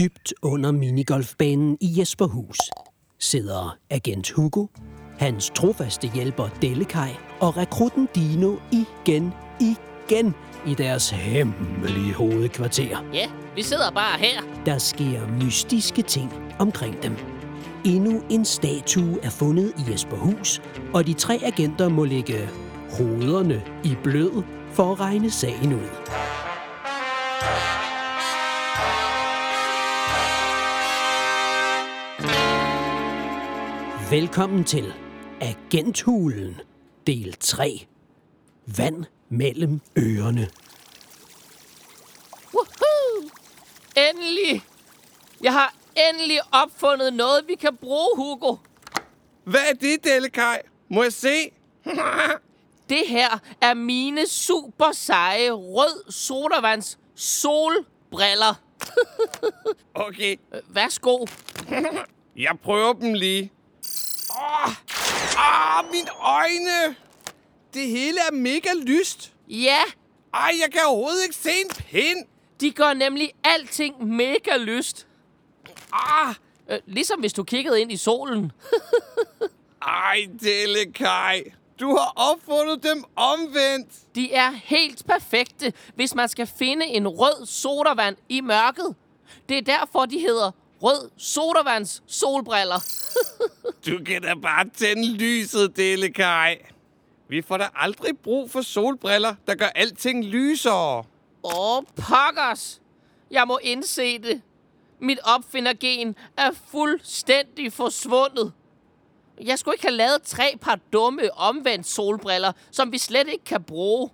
Dybt under minigolfbanen i Jesperhus sidder agent Hugo, hans trofaste hjælper Dellekaj og rekrutten Dino igen, igen i deres hemmelige hovedkvarter. Ja, vi sidder bare her. Der sker mystiske ting omkring dem. Endnu en statue er fundet i Jesperhus, og de tre agenter må lægge hovederne i blød for at regne sagen ud. Velkommen til Agenthulen, del 3. Vand mellem ørerne. Woohoo! Endelig! Jeg har endelig opfundet noget, vi kan bruge, Hugo. Hvad er det, Dellekaj? Må jeg se? Det her er mine super seje rød sodavands solbriller. Okay, Værsgo. jeg prøver dem lige. Åh, ah, mine øjne! Det hele er mega lyst. Ja, Ej, jeg kan overhovedet ikke se en pind. de gør nemlig alting mega lyst. Ah, Øh, Ligesom hvis du kiggede ind i solen. ej, Dellekaj. Du har opfundet dem omvendt. De er helt perfekte, hvis man skal finde en rød sodavand i mørket. Det er derfor, de hedder rød sodavands solbriller. Du kan da bare tænde lyset, Dellekaj. Vi får da aldrig brug for solbriller, der gør alting lysere. Åh, pokkers! Jeg må indse det. Mit opfindergen er fuldstændig forsvundet. Jeg skulle ikke have lavet tre par dumme omvendt solbriller, som vi slet ikke kan bruge.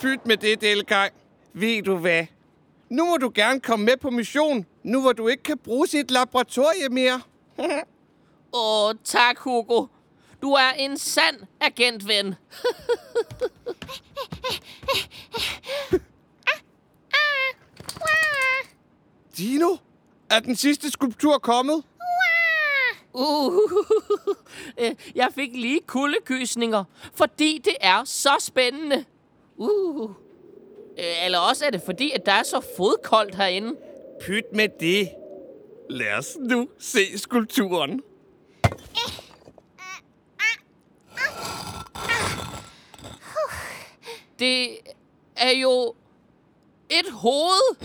Pyt med det, Dellekaj. Ved du hvad? Nu må du gerne komme med på mission, nu hvor du ikke kan bruge sit laboratorie mere. Åh, tak, Hugo. Du er en sand agentven. Dino, er den sidste skulptur kommet? Uh, jeg fik lige kuldekysninger, fordi det er så spændende. Uh. Øh, Eller også er det fordi, at der er så fodkoldt herinde. Pyt med det. Lad os nu se skulpturen. Det er jo et hoved.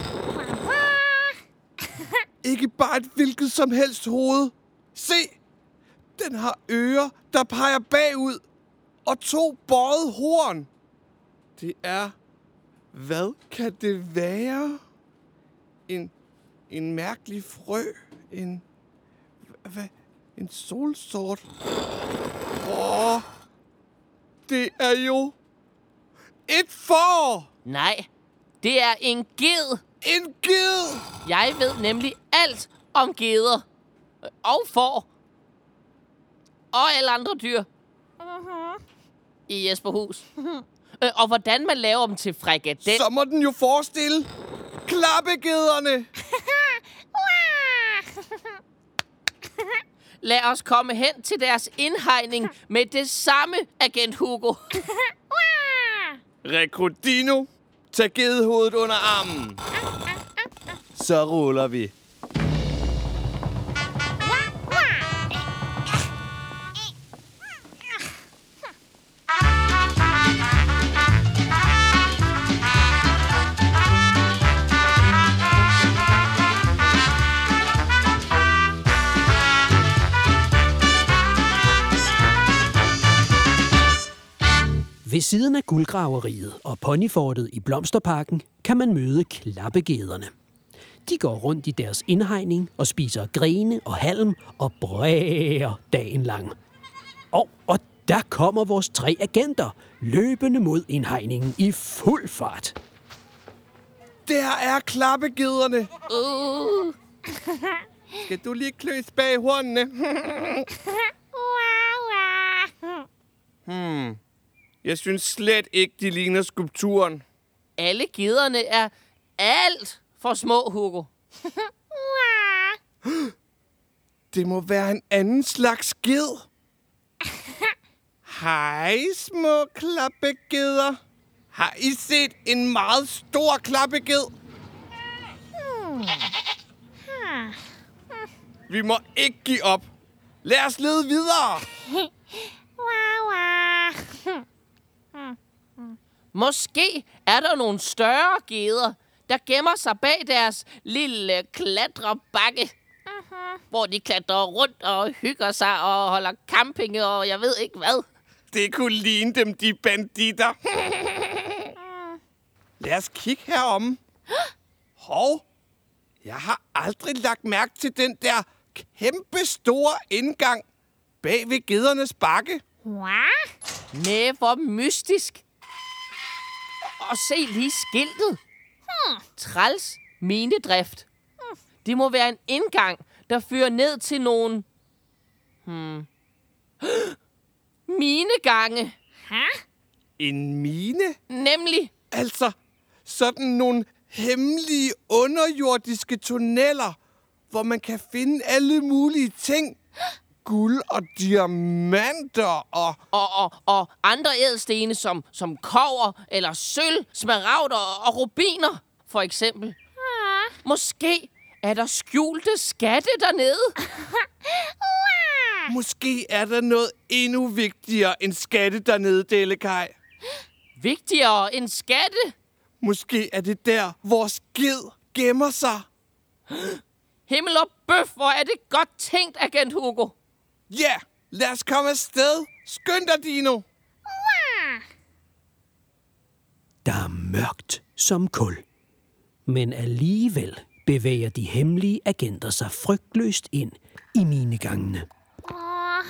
Ikke bare et hvilket som helst hoved. Se, den har ører, der peger bagud, og to bøjet horn. Det er... Hvad kan det være? En, en mærkelig frø. En... Hvad? En solsort. Åh, det er jo... Et får! Nej, det er en ged. En ged! Jeg ved nemlig alt om geder. Og får. Og alle andre dyr. I Jesperhus. Øh, Og hvordan man laver dem til frikadel. Så må den jo forestille klappegederne. Lad os komme hen til deres indhegning med det samme, agent Hugo. Rekrutino, tag gedehovedet under armen. Så ruller vi. Ved siden af guldgraveriet og ponyfortet i Blomsterparken kan man møde klappegederne. De går rundt i deres indhegning og spiser grene og halm og bræger dagen lang. Og, og der kommer vores tre agenter løbende mod indhegningen i fuld fart. Der er klappegederne. Uh, Skal du lige kløs bag hornene? hmm. Jeg synes slet ikke, de ligner skulpturen. alle gederne er alt for små, Hugo. Det må være en anden slags ged. Hej, små klappegeder. Har I set en meget stor klappeged? Vi må ikke give op. Lad os lede videre. Mm. Måske er der nogle større geder, der gemmer sig bag deres lille klatrebakke. Hvor de klatrer rundt og hygger sig og holder camping og jeg ved ikke hvad. Det kunne ligne dem, de banditter. Lad os kigge herom. Hov, jeg har aldrig lagt mærke til den der kæmpe store indgang bag ved gedernes bakke. Wah. Næh, hvor mystisk. Og se lige skiltet. Træls minedrift. Det må være en indgang, der fører ned til nogle... Hmm. Minegange. Huh? En mine? Nemlig. Altså, sådan nogle hemmelige underjordiske tunneller, hvor man kan finde alle mulige ting. Guld og diamanter og... Og, og, og andre ædelstene som, som kover eller sølv, smaragder og, og rubiner, for eksempel. Måske er der skjulte skatte dernede. Måske er der noget endnu vigtigere end skatte dernede, Delikaj. Vigtigere end skatte. Måske er det der, hvor skid gemmer sig. Himmel og bøf, hvor er det godt tænkt, agent Hugo. Ja, lad os komme afsted. Skynd dig, Dino. Der er mørkt som kul. Men alligevel bevæger de hemmelige agenter sig frygtløst ind i minegangene. Åh,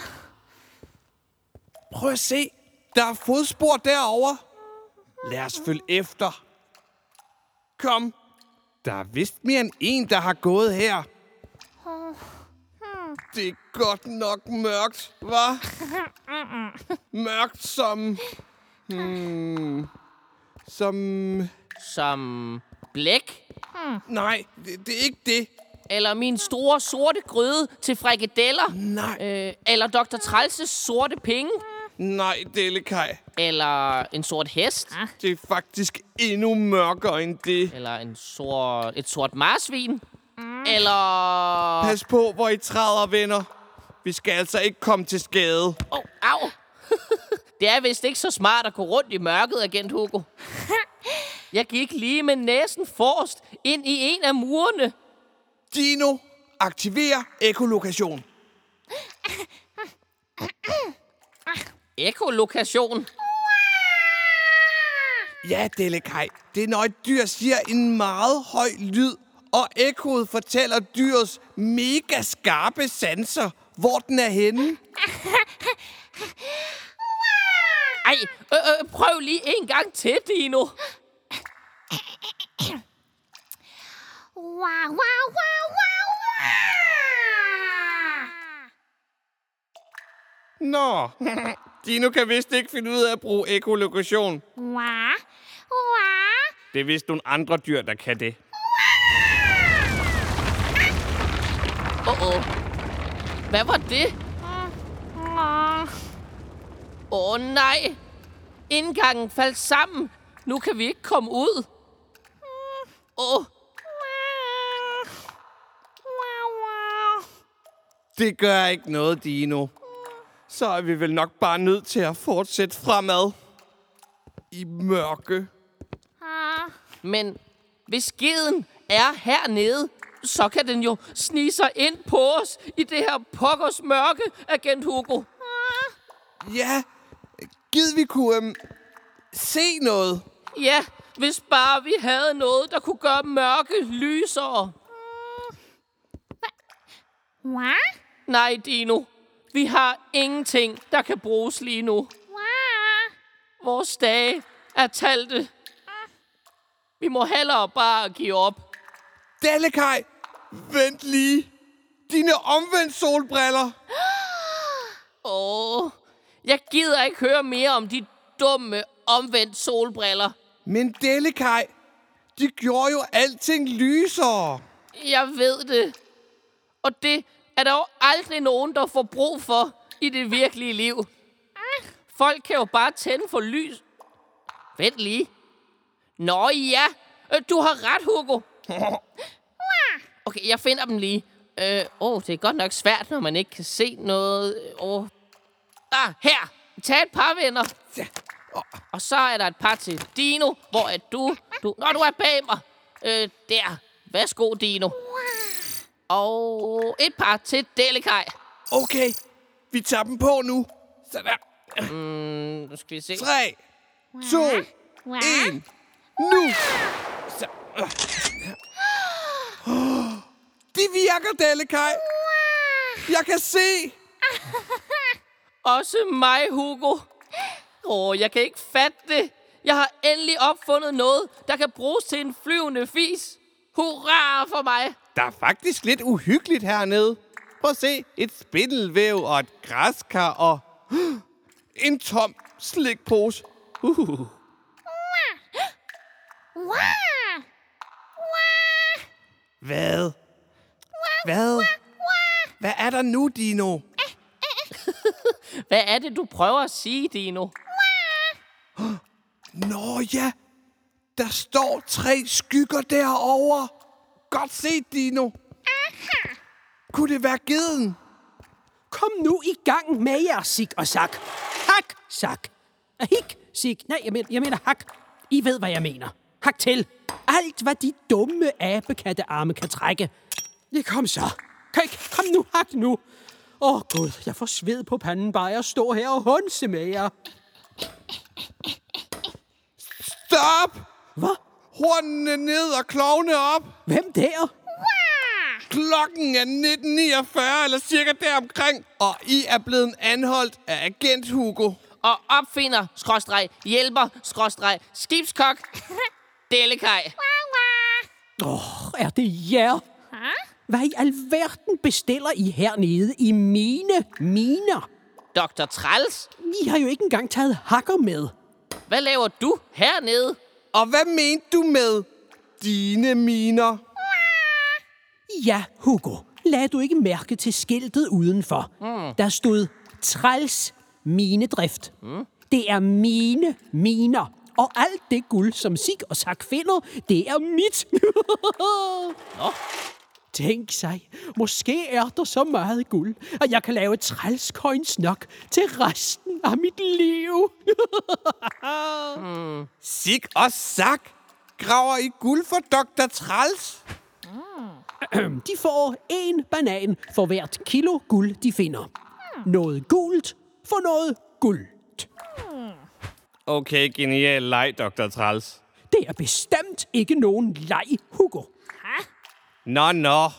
Prøv at se. Der er fodspor derovre. Lad os følge efter. Kom. Der er vist mere end en, der har gået her. Det er godt nok mørkt, hva? Mørkt som... Hmm, som... Som blæk. Nej, det, det er ikke det. Eller min store sorte gryde til frikadeller. Nej, Øh, eller Dr. Trælses sorte penge. nej, Delikaj. Eller en sort hest. Det er faktisk endnu mørkere end det. Eller en sort, et sort marsvin. Eller... Pas på, hvor I træder, venner. Vi skal altså ikke komme til skade. Åh, oh, au! det er vist ikke så smart at gå rundt i mørket, agent Hugo. Jeg gik lige med næsen forrest ind i en af murene. Dino, aktiver ekolokation. Ekolokation. Ja, Delikaj. Det er, når et dyr siger en meget høj lyd, og ekkoet fortæller dyrets mega skarpe sanser, hvor den er henne. Ej, øh, øh, prøv lige en gang til, Dino. Wah, wah, wah, wah, wah. Nå, Dino kan vist ikke finde ud af at bruge ekolokation. Wah, wah. Det er vist nogle andre dyr, der kan det. Åh, oh, oh. Hvad var det? Åh, oh, nej. Indgangen faldt sammen. Nu kan vi ikke komme ud. Åh, oh. Det gør ikke noget, Dino. Så er vi vel nok bare nødt til at fortsætte fremad. I mørke. Men hvis skeden er hernede, så kan den jo snige sig ind på os i det her pokkers mørke, agent Hugo. Ja, gid vi kunne øhm, se noget. Ja, hvis bare vi havde noget, der kunne gøre mørke lysere. Wah, Nej, Dino. Vi har ingenting, der kan bruges lige nu. Vores dage er talte. Vi må hellere bare give op. Delikaj, vent lige. Dine omvendt solbriller. Åh, jeg gider ikke høre mere om de dumme omvendt solbriller. Men Delikaj, de gjorde jo alting lysere. Jeg ved det. Og det er der jo aldrig nogen, der får brug for i det virkelige liv. Folk kan jo bare tænde for lys. Vent lige. Nå ja, Øh, du har ret, Hugo. Okay, jeg finder dem lige. Øh, åh, det er godt nok svært, når man ikke kan se noget. Åh. Ah, her! Tag et par venner. Ja. Og så er der et par til Dino, hvor er du? du Nå, du er bag mig. Øh, der. Værsgo, Dino. Og et par til Delikaj. Okay, vi tager dem på nu. Sådan der. Nu skal vi se. 3, 2, 1, nu! Så. De virker, Delikaj. Jeg kan se. Også mig, Hugo. Åh, jeg kan ikke fatte det. Jeg har endelig opfundet noget, der kan bruges til en flyvende fis. Hurra for mig. Der er faktisk lidt uhyggeligt hernede. Prøv at se. Et spindelvæv og et græskar og... En tom slikpose. Uh. Hvad? Hvad? Hvad er der nu, Dino? Hvad er det, du prøver at sige, Dino? Nå ja, der står tre skygger derovre. Godt set, Dino. Kunne det være geden? Kom nu i gang med jer, Sik og Sak. Hak, Sak. Ah, Hik, Sik. Nej, jeg mener, jeg mener hak. I ved, hvad jeg mener. Hak til. Alt, hvad de dumme abekattearme kan trække. Ja, kom så. Kom, kom nu, hak nu. Åh, oh, Gud, jeg får sved på panden bare jeg står her og hunse med jer. Stop! Hvad? Hornene ned og klovne op. Hvem der? Klokken er 19.49 eller cirka deromkring, og I er blevet anholdt af agent Hugo. Og opfinder, skråstreg, hjælper, skråstreg, skibskok, Delikaj. Er det jer? Hvad i alverden bestiller I hernede i mine miner? Dr. Træls, I har jo ikke engang taget hakker med. hvad laver du hernede? Og hvad mente du med dine miner? Ja, Hugo. Lad du ikke mærke til skiltet udenfor. Mm. Der stod træls minedrift. Mm. Det er mine miner. Og alt det guld, som Sig og Sak finder, det er mit. Nå. Tænk sig, måske er der så meget guld, at jeg kan lave trælscoins nok til resten af mit liv. Sig og Sak graver I guld for Dr. Træls? De får en banan for hvert kilo guld, de finder. Noget gult for noget guld. Okay, genial leg, Dr. Træls. Det er bestemt ikke nogen leg, Hugo. Nå, nå.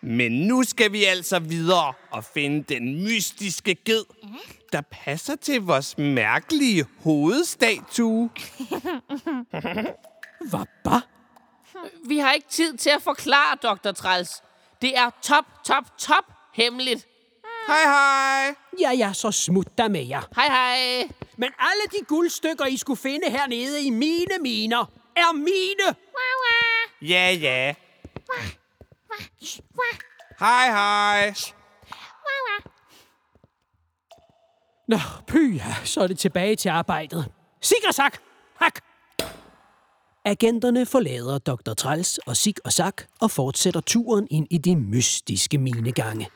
Men nu skal vi altså videre og finde den mystiske ged, der passer til vores mærkelige hovedstatue. Hvad bare? Vi har ikke tid til at forklare, Dr. Træls. Det er top, top, top hemmeligt. Hej, hej. Ja, ja, så smut der med jer. Hej, hej. Men alle de guldstykker, I skulle finde hernede i mine miner, er mine. Ja, ja. Hej, hej. Nå, pyha, så er det tilbage til arbejdet. Sik og sak! Hak! Agenterne forlader Dr. Trals og Sig og Sak og fortsætter turen ind i de mystiske minegange.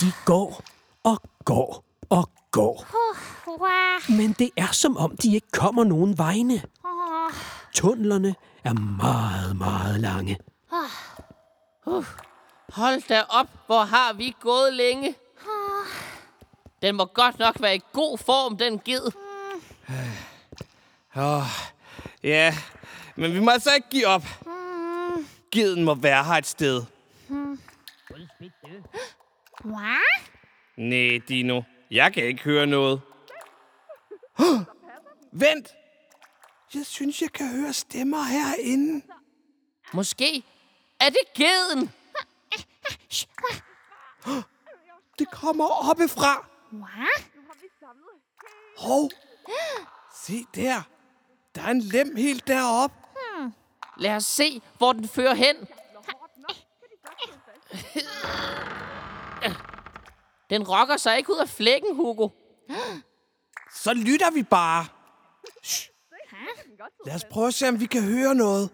De går og går og går. Men det er som om, de ikke kommer nogen vegne. Tunnelerne er meget, meget lange. Hold da op, hvor har vi gået længe. Den må godt nok være i god form, den ged. Åh, ja, men vi må altså ikke give op. Geden må være her et sted. Nej, Dino. Jeg kan ikke høre noget. Vent! Jeg synes, jeg kan høre stemmer herinde. Måske er det geden. Det kommer oppefra. Hov! Se der. Der er en lem helt deroppe. Lad os se, hvor den fører hen. Den rokker sig ikke ud af flækken, Hugo. Så lytter vi bare. Shh. Lad os prøve at se, om vi kan høre noget.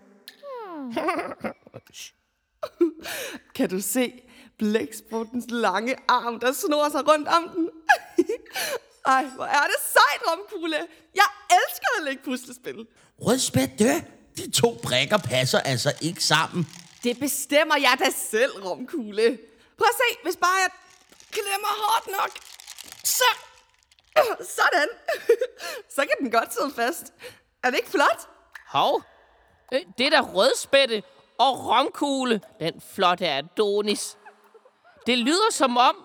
Kan du se, blækspruttens lange arm, der snor sig rundt om den. Ej, hvor er det sejt, Romkugle. Jeg elsker at lægge puslespil. Rødspætte, de to brikker passer altså ikke sammen. Det bestemmer jeg da selv, Romkugle. Prøv at se, hvis bare jeg klemmer hårdt nok. Så. Sådan. Så kan den godt sidde fast. Er det ikke flot? Hov, øh, det er da rødspætte og romkugle, den flotte Adonis. Det lyder som om...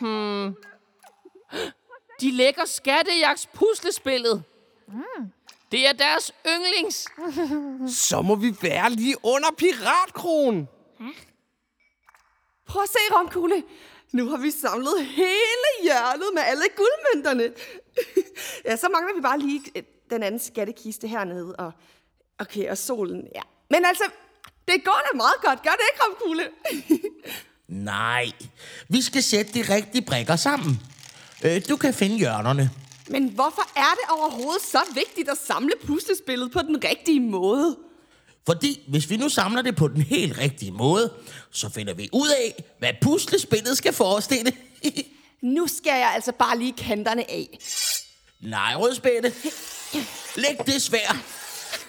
Hmm, de lægger skattejagts puslespillet. Det er deres yndlings. Så må vi være lige under piratkronen. Prøv at se, Romkugle. Nu har vi samlet hele hjørnet med alle guldmønterne. ja, så mangler vi bare lige øh, den anden skattekiste hernede. Og, okay, og solen, ja. Men altså, det går da meget godt. Gør det ikke, Romkugle? Nej, vi skal sætte de rigtige brikker sammen. Øh, du kan finde hjørnerne. Men hvorfor er det overhovedet så vigtigt at samle puslespillet på den rigtige måde? Fordi hvis vi nu samler det på den helt rigtige måde, så finder vi ud af, hvad puslespillet skal forestille. Nu skal jeg altså bare lige kanterne af. Nej, rødspætte. Læg det svær.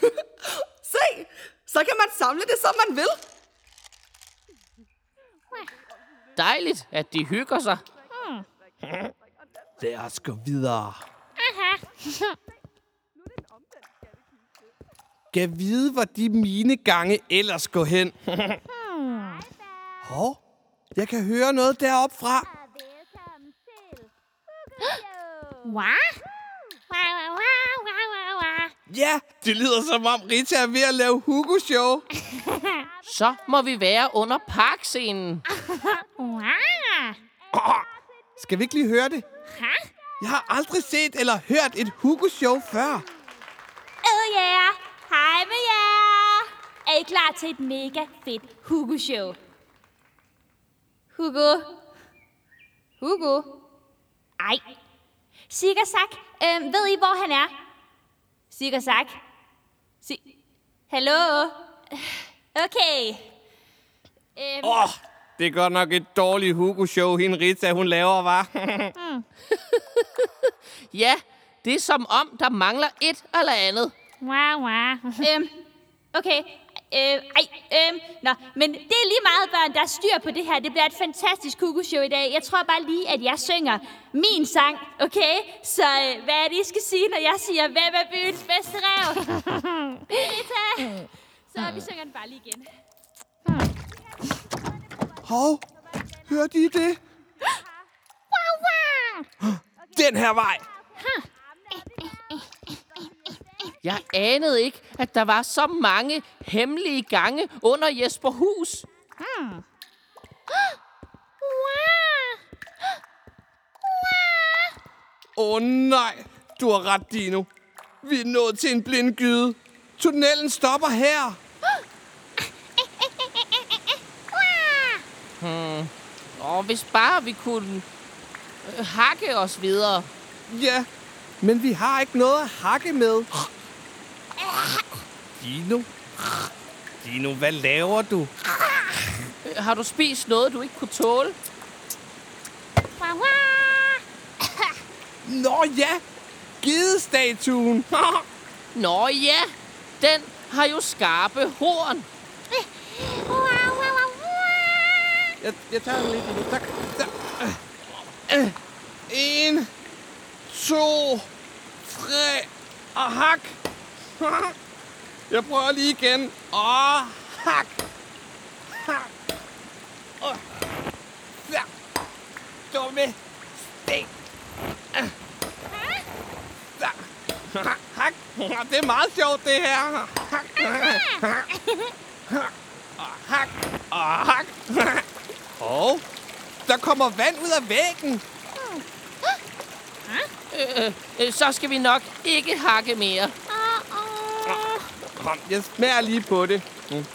Se, så kan man samle det, som man vil. Dejligt, at de hygger sig. Lad os gå videre. Kan vide, hvor de mine gange ellers går hen. Hov, jeg kan høre noget deroppe fra. Wow, wow. Ja, det lyder som om Rita er ved at lave Hugo-show. Så må vi være under parkscenen. Oh, skal vi ikke lige høre det? Jeg har aldrig set eller hørt et Hugo-show før. Oh yeah. Hej med jer. Er I klar til et mega fedt Hugo-show? Hugo? Hugo? Ej. Sigersak, øhm, ved I, hvor han er? Sigersak? Si Hallo? Okay. Øhm, Åh, oh, det er godt nok et dårligt Hugo-show, hende Rita, hun laver, var. Ja, det er som om, der mangler et eller andet. wow, wow. Øhm, okay. Øh, ej, øhm, nå, men det er lige meget, børn, der er styr på det her. Det bliver et fantastisk kukoshow i dag. Jeg tror bare lige, at jeg synger min sang, okay? Så øh, hvad er det, I skal sige, når jeg siger, hvem er byens bedste rev? Rita! Så vi synger den bare lige igen. Hov, hørte I det? Den her vej. Jeg anede ikke, at der var så mange hemmelige gange under Jesper Hus. Åh oh, nej, du har ret, Dino. Vi er nået til en blindgyde. Tunnelen stopper her. Og hvis bare vi kunne øh, hakke os videre. Ja, men vi har ikke noget at hakke med. Dino? Dino, hvad laver du? Har du spist noget, du ikke kunne tåle? Nå ja, gedestatuen. Nå ja, den har jo skarpe horn. Jeg, jeg tager den lige, Dino. Tak. tak. En, to, tre og hak. Jeg prøver lige igen. Og hak. Hak. Og ja. Dumme sten. Ja. Hak. Det er meget sjovt, det her. Hak. Og hak. Og hak. Og der kommer vand ud af væggen. Øh, øh, så skal vi nok ikke hakke mere. Kom, jeg smager lige på det. Mm.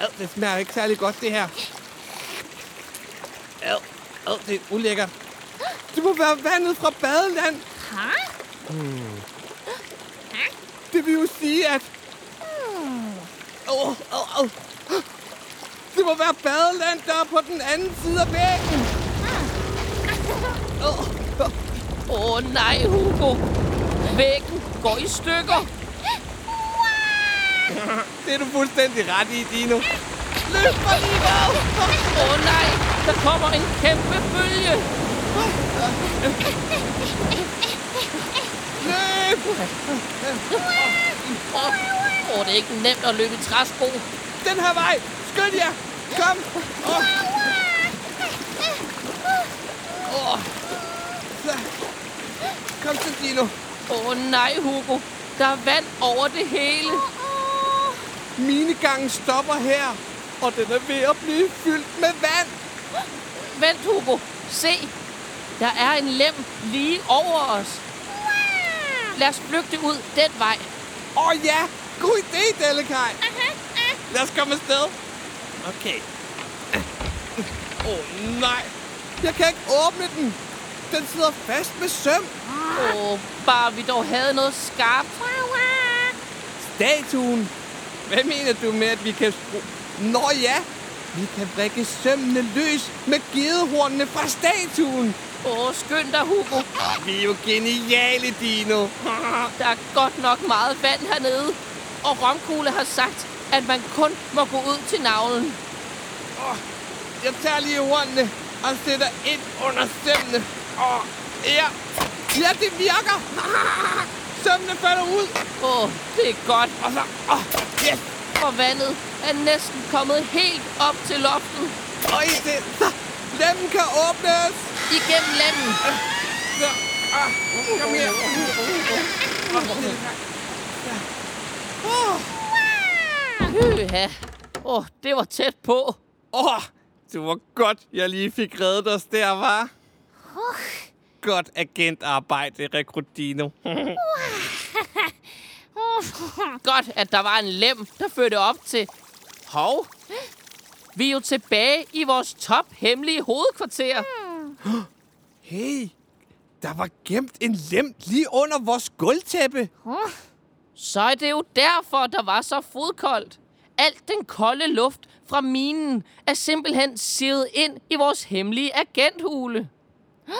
Ad, det smager ikke særlig godt, det her. Ad, ad, det er ulækkert. Det må være vandet fra badeland. Hmm. Det vil jo sige, at... Åh, oh, oh, oh. Det må være badeland, der er på den anden side af væggen. Åh oh, nej, Hugo. Væggen går i stykker. Det er du fuldstændig ret i, Dino. Løb mig lige! Åh oh, nej, der kommer en kæmpe bølge. Løb! Åh, oh, det er ikke nemt at løbe i træsko. Den her vej! Skynd jer! Kom! Åh. Åh. Så. Kom så, Dino. Åh oh, nej, Hugo. Der er vand over det hele. Minegangen stopper her, og den er ved at blive fyldt med vand. Vent, Hugo. Se. Der er en lem lige over os. Lad os flygte ud den vej. Åh oh, ja! God idé, Delikaj! Lad os komme afsted. Okay. Åh oh, nej! Jeg kan ikke åbne den. Den sidder fast med søm. Åh, oh, bare vi dog havde noget skarpt. Statuen. Hvad mener du med, at vi kan. Nå ja! Vi kan brække sømmene løs med gedehornene fra statuen. Åh, oh, skynd dig, Hugo. Vi er jo geniale, Dino. Der er godt nok meget vand hernede. Og Romkugle har sagt, at man kun må gå ud til navlen. Åh, Jeg tager lige hornene og sætter ind under sømmene. Åh, ja. Ja, det virker. Sømmene falder ud. Åh, oh, det er godt. Og så... Åh, yes. For vandet er næsten kommet helt op til loftet. Og i det... Så, lemmen kan åbnes. Igennem lemmen. Så, ah, kom her. Åh, Høha. Åh, oh, det var tæt på. Åh, det var godt, jeg lige fik reddet os der, var. Godt agentarbejde, Rekrutino. Godt, at der var en lem, der førte op til... Hov. Vi er jo tilbage i vores top hemmelige hovedkvarter. Hey, der var gemt en lem lige under vores gulvtæppe. Så er det jo derfor, der var så fodkoldt. Alt den kolde luft fra minen er simpelthen sivet ind i vores hemmelige agenthule.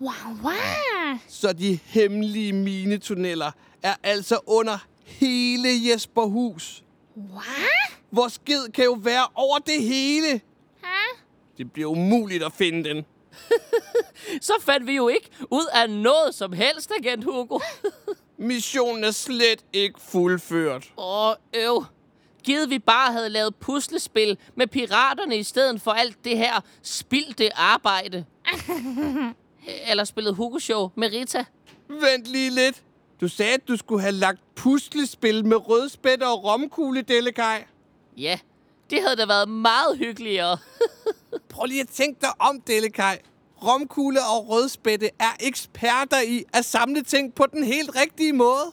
Wow, wow. Så de hemmelige minetunneller er altså under hele Jesperhus. What? Vores skid kan jo være over det hele. Huh? Det bliver umuligt at finde den. Så fandt vi jo ikke ud af noget som helst, agent Hugo. Missionen er slet ikke fuldført. Åh, øv. Givet vi bare havde lavet puslespil med piraterne i stedet for alt det her spildte arbejde. Eller spillet Hugo-show med Rita. Vent lige lidt. Du sagde, at du skulle have lagt puslespil med rødspætter og romkugle, Delikaj. Ja, det havde da været meget hyggeligere. Prøv lige at tænke dig om, Delikaj. Romkugle og rødspætte er eksperter i at samle ting på den helt rigtige måde.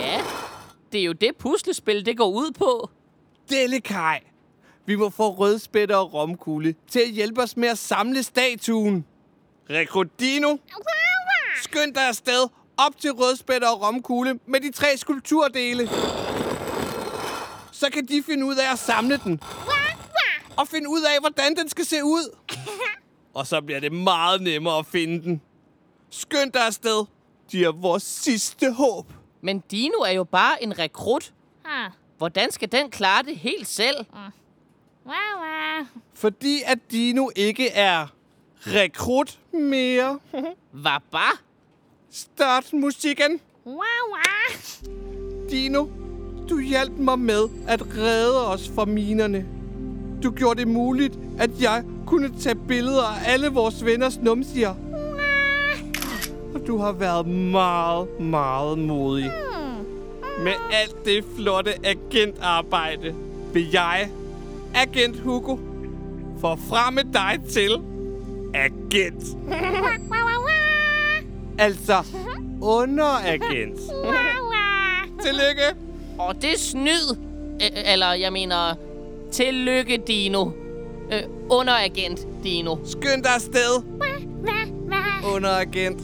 ja, det er jo det puslespil, det går ud på. Delikaj. Vi må få rødspætter og romkugle til at hjælpe os med at samle statuen. Rekrutino, skynd dig afsted op til rødspætter og romkugle med de tre skulpturdele. Så kan de finde ud af at samle den. Og finde ud af, hvordan den skal se ud. Og så bliver det meget nemmere at finde den. Skynd dig afsted. De er vores sidste håb. Men Dino er jo bare en rekrut. Huh. Hvordan skal den klare det helt selv? Wow, wow. Fordi at Dino ikke er rekrut mere. Hvad bare? Start musikken. Wow, wow. Dino, du hjalp mig med at redde os fra minerne. Du gjorde det muligt, at jeg kunne tage billeder af alle vores venners numsier. Og du har været meget, meget modig. Med alt det flotte agentarbejde vil jeg, agent Hugo, forfremme dig til agent. Altså underagent. Tillykke. Og det er snyd. Eller, jeg mener, tillykke, Dino. Øh, underagent, Dino. Skynd dig afsted, underagent.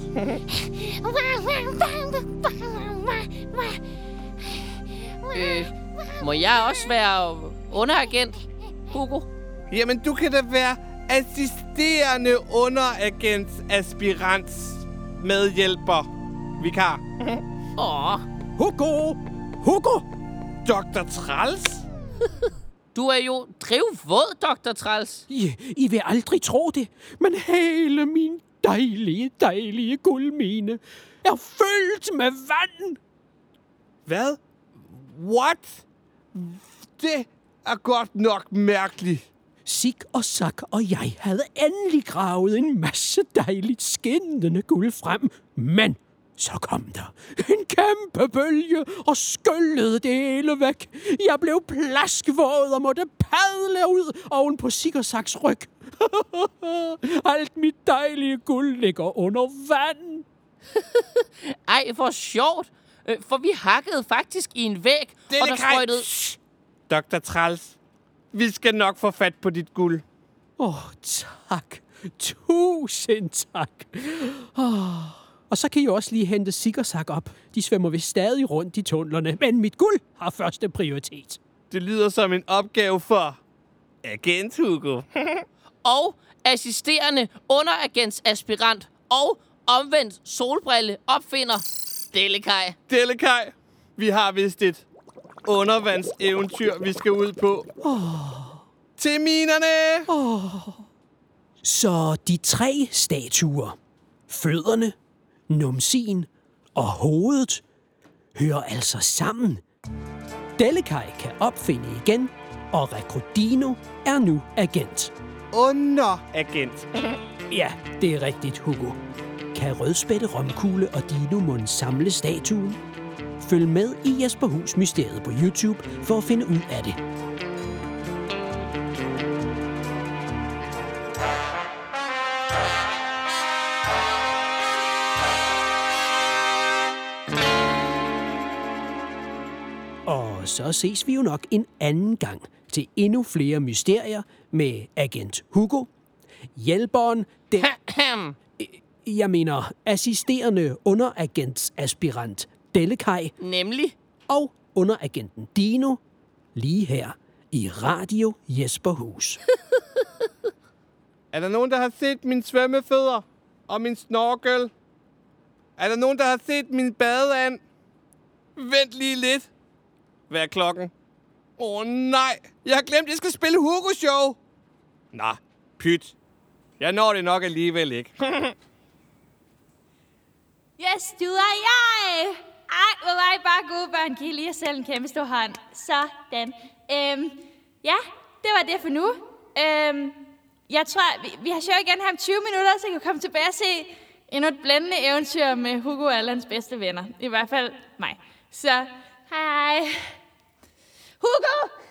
Øh, Må jeg også være underagent, Hugo? Jamen, du kan da være assisterende underagent aspirants medhjælper vikar. Åh, Hugo! Hugo! Dr. Træls? du er jo drivvåd, Dr. Træls. I, I vil aldrig tro det, men hele min dejlige, dejlige guldmine er fyldt med vand. Hvad? What? Det er godt nok mærkeligt. Sik og Sak og jeg havde endelig gravet en masse dejligt skinnende guld frem, men så kom der en kæmpe bølge og skyllede det hele væk. Jeg blev plaskvåd og måtte padle ud oven på Sik og Saks ryg. Alt mit dejlige guld ligger under vand. Ej, hvor sjovt. Øh, For vi hakkede faktisk i en væg, Det og der sprøjtede... Dr. Træls. Vi skal nok få fat på dit guld. Åh, oh, tak. Tusind tak. Oh. Og så kan I også lige hente Sikkersak op. De svømmer vist stadig rundt i tunnelerne, men mit guld har første prioritet. Det lyder som en opgave for Agent Hugo. og assisterende underagentsaspirant og omvendt solbrille opfinder Delikaj. Delikaj, vi har vist et undervandseventyr, vi skal ud på. Oh. Til minerne! Oh. Så de tre statuer, fødderne, numsien og hovedet, hører altså sammen. Delikaj kan opfinde igen, og Rekrodino er nu agent. Underagent. Ja, det er rigtigt, Hugo. Kan Rødspætte, Romkugle og Dino Mund samle statuen? Følg med i Jesperhus Mysteriet på YouTube for at finde ud af det. Og så ses vi jo nok en anden gang til endnu flere mysterier med agent Hugo, hjælperen, den, jeg mener assisterende underagentsaspirant Dellekaj Nemlig og underagenten Dino lige her i Radio Jesperhus. Er der nogen, der har set mine svømmefødder? Og min snorkel? Er der nogen, der har set min badeand? Vent lige lidt. Hvad er klokken? Åh oh, nej, jeg har glemt, at jeg skal spille Hugo-show. Nå, pyt. Jeg når det nok alligevel ikke. Yes, du og jeg! Ej, hvor var I bare gode børn. Giv lige jer selv en kæmpe stor hånd. Sådan. Øhm, ja, det var det for nu. Øhm, jeg tror, vi, vi har show igen her om 20 minutter, så I kan komme tilbage og se endnu et blændende eventyr med Hugo og alle hans bedste venner. I hvert fald mig. Så hej hej. Hugo!